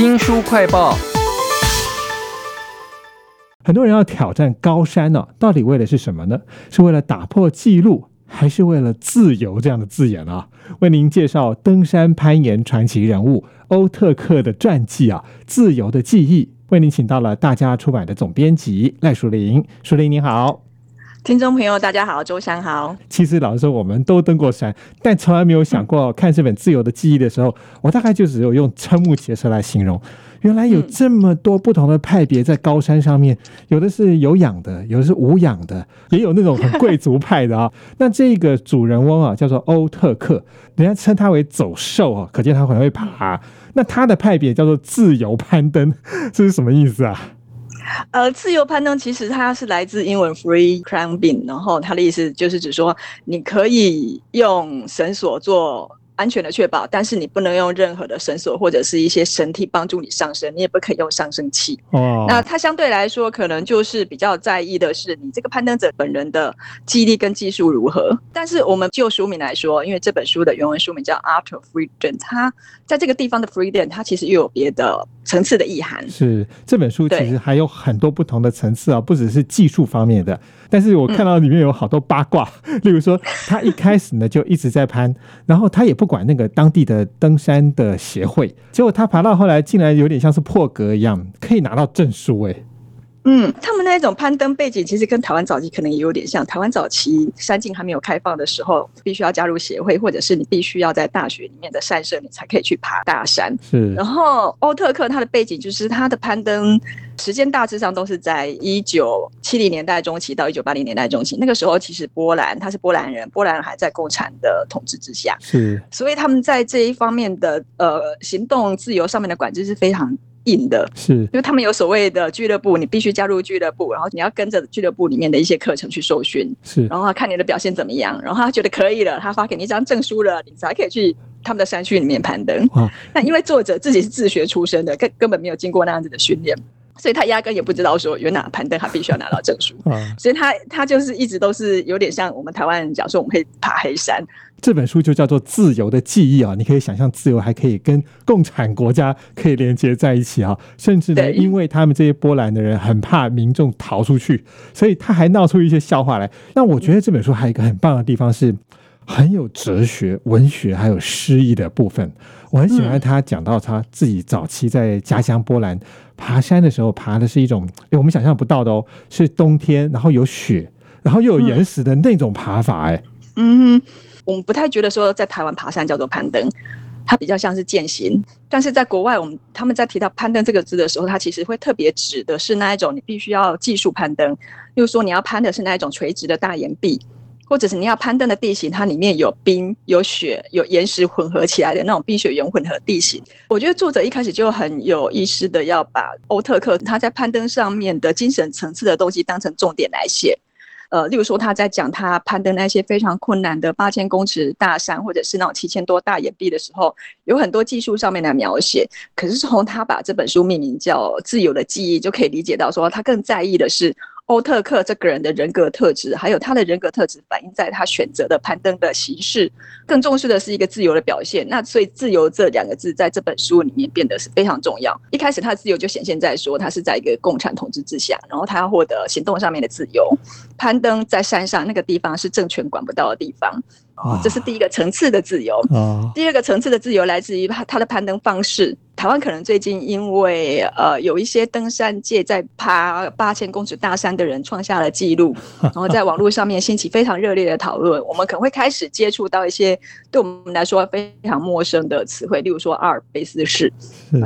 新书快报。很多人要挑战高山呢、到底为的是什么呢？是为了打破纪录，还是为了自由这样的字眼啊？为您介绍登山攀岩传奇人物欧特克的传记啊，《自由的记忆》。为您请到了大家出版的总编辑赖淑玲，淑玲你好。听众朋友，大家好，周三好。其实老实说，我们都登过山，但从来没有想过看这本《自由的记忆》的时候，我大概就只有用瞠目结舌来形容。原来有这么多不同的派别在高山上面，有的是有氧的，有的是无氧的，也有那种很贵族派的啊。那这个主人翁啊，叫做欧特克，人家称他为走兽啊，可见他很会爬。那他的派别叫做自由攀登，这是什么意思啊？呃，自由攀登其实它是来自英文 free climbing，然后它的意思就是指说你可以用绳索做。安全的确保，但是你不能用任何的绳索或者是一些绳梯帮助你上升，你也不可以用上升器。哦，那它相对来说可能就是比较在意的是你这个攀登者本人的记忆力跟技术如何。但是我们就书名来说，因为这本书的原文书名叫《After Freedom》，它在这个地方的 freedom，它其实又有别的层次的意涵。是这本书其实还有很多不同的层次啊，不只是技术方面的。但是我看到里面有好多八卦，例如说他一开始呢就一直在攀，然后他也不管那个当地的登山的协会，结果他爬到后来竟然有点像是破格一样，可以拿到证书哎。嗯，他们那种攀登背景其实跟台湾早期可能也有点像。台湾早期山径还没有开放的时候，必须要加入协会，或者是你必须要在大学里面的山社，你才可以去爬大山。是。然后欧特克他的背景就是他的攀登时间大致上都是在一九七零年代中期到一九八零年代中期。那个时候其实波兰他是波兰人，波兰还在共产的统治之下。是。所以他们在这一方面的呃行动自由上面的管制是非常。硬的。是，因为他们有所谓的俱乐部，你必须加入俱乐部，然后你要跟着俱乐部里面的一些课程去受训，是，然后他看你的表现怎么样，然后他觉得可以了，他发给你一张证书了，你才可以去他们的山区里面攀登。那因为作者自己是自学出身的，根根本没有经过那样子的训练，所以他压根也不知道说原哪攀登他必须要拿到证书，所以他他就是一直都是有点像我们台湾人讲说我们可以爬黑山。这本书就叫做《自由的记忆》啊，你可以想象，自由还可以跟共产国家可以连接在一起啊，甚至呢，因为他们这些波兰的人很怕民众逃出去，所以他还闹出一些笑话来。那我觉得这本书还有一个很棒的地方是，很有哲学、文学还有诗意的部分。我很喜欢他讲到他自己早期在家乡波兰爬山的时候，爬的是一种我们想象不到的哦，是冬天，然后有雪，然后又有岩石的那种爬法。哎，嗯。我们不太觉得说在台湾爬山叫做攀登，它比较像是践行。但是在国外，我们他们在提到攀登这个字的时候，它其实会特别指的是那一种你必须要技术攀登，例如说你要攀的是那一种垂直的大岩壁，或者是你要攀登的地形，它里面有冰、有雪、有岩石混合起来的那种冰雪岩混合地形。我觉得作者一开始就很有意识的要把欧特克他在攀登上面的精神层次的东西当成重点来写。呃，例如说他在讲他攀登那些非常困难的八千公尺大山，或者是那种七千多大岩壁的时候，有很多技术上面的描写。可是从他把这本书命名叫《自由的记忆》，就可以理解到说他更在意的是。欧特克这个人的人格特质，还有他的人格特质反映在他选择的攀登的形式，更重视的是一个自由的表现。那所以“自由”这两个字在这本书里面变得是非常重要。一开始他的自由就显现在说，他是在一个共产统治之下，然后他要获得行动上面的自由。攀登在山上那个地方是政权管不到的地方。这是第一个层次的自由。第二个层次的自由来自于他他的攀登方式。台湾可能最近因为呃有一些登山界在爬八千公尺大山的人创下了纪录，然后在网络上面兴起非常热烈的讨论。我们可能会开始接触到一些对我们来说非常陌生的词汇，例如说阿尔卑斯式、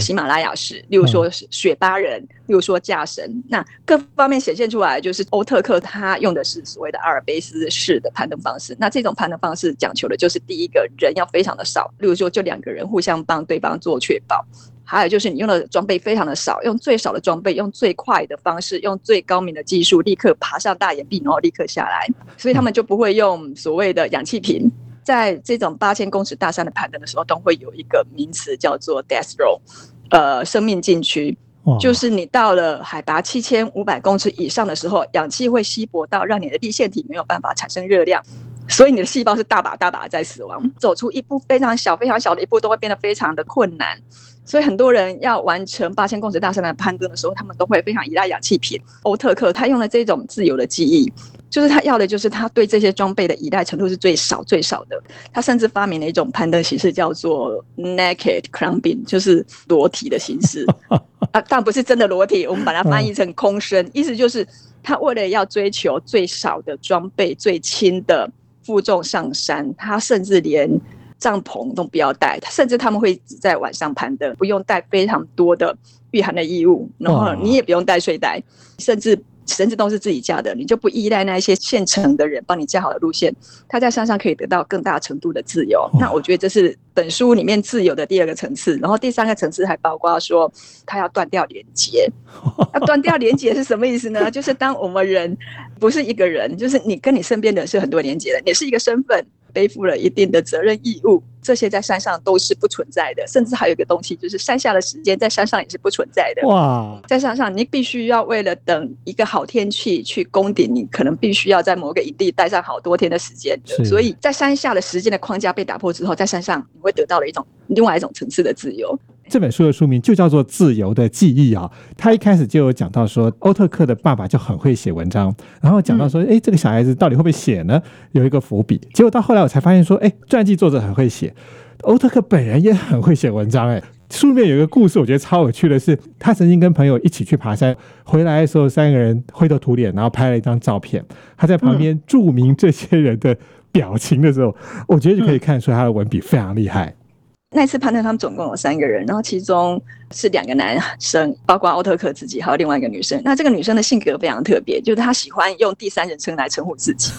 喜马拉雅式，例如说雪巴人，例如说架神。那各方面显现出来就是欧特克他用的是所谓的阿尔卑斯式的攀登方式。那这种攀登方式。是讲求的，就是第一个人要非常的少，例如说就两个人互相帮对方做确保，还有就是你用的装备非常的少，用最少的装备，用最快的方式，用最高明的技术，立刻爬上大岩壁，然后立刻下来，所以他们就不会用所谓的氧气瓶。在这种八千公尺大山的攀登的时候，都会有一个名词叫做 death row，呃，生命禁区，就是你到了海拔七千五百公尺以上的时候，氧气会稀薄到让你的地腺体没有办法产生热量。所以你的细胞是大把大把在死亡，走出一步非常小、非常小的一步都会变得非常的困难。所以很多人要完成八千公尺大山的攀登的时候，他们都会非常依赖氧气瓶。欧特克他用了这种自由的记忆，就是他要的就是他对这些装备的依赖程度是最少最少的。他甚至发明了一种攀登形式，叫做 naked climbing，就是裸体的形式啊，但不是真的裸体，我们把它翻译成空身，意思就是他为了要追求最少的装备、最轻的负重上山，他甚至连。帐篷都不要带，甚至他们会只在晚上攀登，不用带非常多的御寒的衣物，然后你也不用带睡袋，甚至绳子都是自己架的，你就不依赖那一些现成的人帮你架好的路线，他在山上可以得到更大程度的自由。那我觉得这是本书里面自由的第二个层次，然后第三个层次还包括说他要断掉连接，那断掉连接是什么意思呢？就是当我们人不是一个人，就是你跟你身边的是很多连接的，你是一个身份。背负了一定的责任义务，这些在山上都是不存在的。甚至还有一个东西，就是山下的时间在山上也是不存在的。哇，在山上你必须要为了等一个好天气去攻顶，你可能必须要在某个营地待上好多天的时间。所以在山下的时间的框架被打破之后，在山上你会得到了一种另外一种层次的自由。这本书的书名就叫做《自由的记忆》啊，他一开始就有讲到说，欧特克的爸爸就很会写文章，然后讲到说，哎，这个小孩子到底会不会写呢？有一个伏笔。结果到后来我才发现说，哎，传记作者很会写，欧特克本人也很会写文章。哎，书里面有一个故事，我觉得超有趣的是，他曾经跟朋友一起去爬山，回来的时候三个人灰头土脸，然后拍了一张照片，他在旁边注明这些人的表情的时候，我觉得就可以看出他的文笔非常厉害。那次攀登，他们总共有三个人，然后其中是两个男生，包括奥特克自己，还有另外一个女生。那这个女生的性格非常特别，就是她喜欢用第三人称来称呼自己。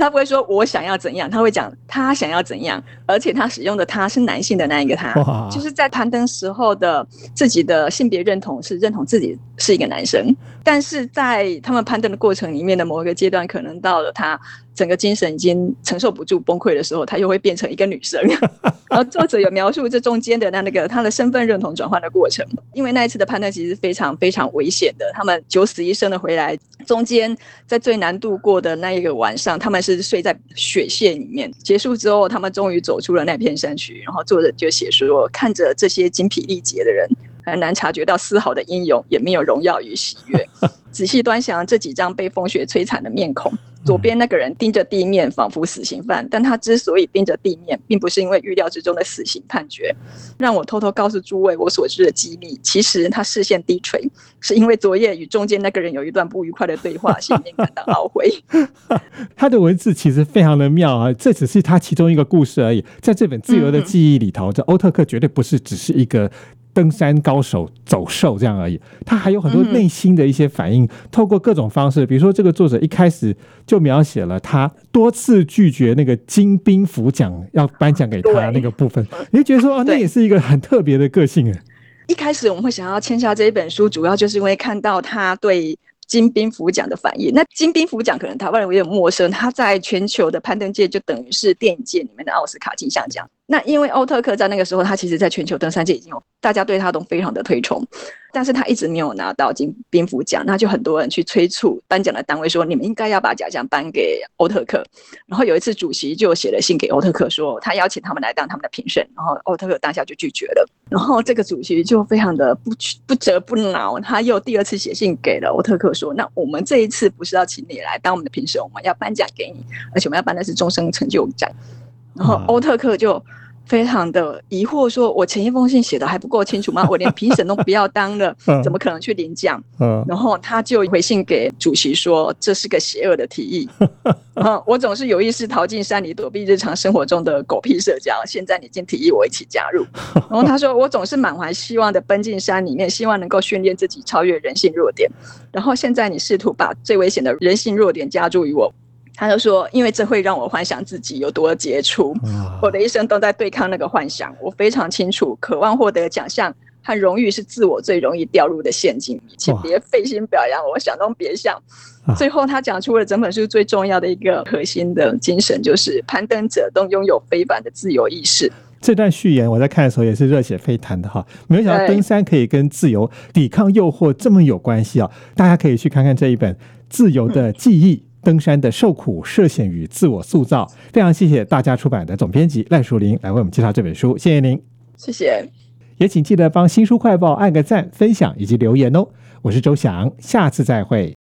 她不会说我想要怎样，他会讲他想要怎样，而且他使用的他是男性的那一个他，就是在攀登时候的自己的性别认同是认同自己是一个男生，但是在他们攀登的过程里面的某一个阶段，可能到了他。整个精神已经承受不住崩溃的时候，他又会变成一个女生。然后作者有描述这中间的那那个他的身份认同转换的过程。因为那一次的判断其实非常非常危险的，他们九死一生的回来，中间在最难度过的那一个晚上，他们是睡在雪线里面。结束之后，他们终于走出了那片山区。然后作者就写说，看着这些精疲力竭的人。很难察觉到丝毫的英勇，也没有荣耀与喜悦。仔细端详这几张被风雪摧残的面孔，左边那个人盯着地面，仿佛死刑犯。但他之所以盯着地面，并不是因为预料之中的死刑判决。让我偷偷告诉诸位我所知的机密：其实他视线低垂，是因为昨夜与中间那个人有一段不愉快的对话，心里感到懊悔。他的文字其实非常的妙啊，这只是他其中一个故事而已。在这本自由的记忆里头，这欧特克绝对不是只是一个。登山高手走兽这样而已，他还有很多内心的一些反应，透过各种方式，比如说这个作者一开始就描写了他多次拒绝那个金兵符奖要颁奖给他那个部分，你就觉得说啊，那也是一个很特别的个性哎。一开始我们会想要签下这一本书，主要就是因为看到他对。金兵符奖的反应，那金兵符奖可能台湾人有点陌生，他在全球的攀登界就等于是电影界里面的奥斯卡金像奖。那因为欧特克在那个时候，他其实在全球登山界已经有大家对他都非常的推崇。但是他一直没有拿到金蝙蝠奖，那就很多人去催促颁奖的单位说，你们应该要把奖项颁给欧特克。然后有一次主席就写了信给欧特克说，他邀请他们来当他们的评审，然后欧特克当下就拒绝了。然后这个主席就非常的不不折不挠，他又第二次写信给了欧特克说，那我们这一次不是要请你来当我们的评审，我们要颁奖给你，而且我们要颁的是终身成就奖。然后欧特克就。非常的疑惑，说我前一封信写的还不够清楚吗？我连评审都不要当了，怎么可能去领奖？然后他就回信给主席说，这是个邪恶的提议。我总是有意识逃进山里躲避日常生活中的狗屁社交，现在你竟提议我一起加入。然后他说，我总是满怀希望的奔进山里面，希望能够训练自己超越人性弱点。然后现在你试图把最危险的人性弱点加注于我。他就说：“因为这会让我幻想自己有多杰出，我的一生都在对抗那个幻想。我非常清楚，渴望获得奖项和荣誉是自我最容易掉入的陷阱。请别费心表扬我，想都别想。”最后，他讲出了整本书最重要的一个核心的精神，就是攀登者都拥有非凡的自由意识。这段序言我在看的时候也是热血沸腾的哈！没有想到登山可以跟自由、抵抗诱惑这么有关系啊！大家可以去看看这一本《自由的记忆》。登山的受苦、涉险与自我塑造，非常谢谢大家出版的总编辑赖淑玲来为我们介绍这本书，谢谢您，谢谢。也请记得帮新书快报按个赞、分享以及留言哦。我是周翔，下次再会。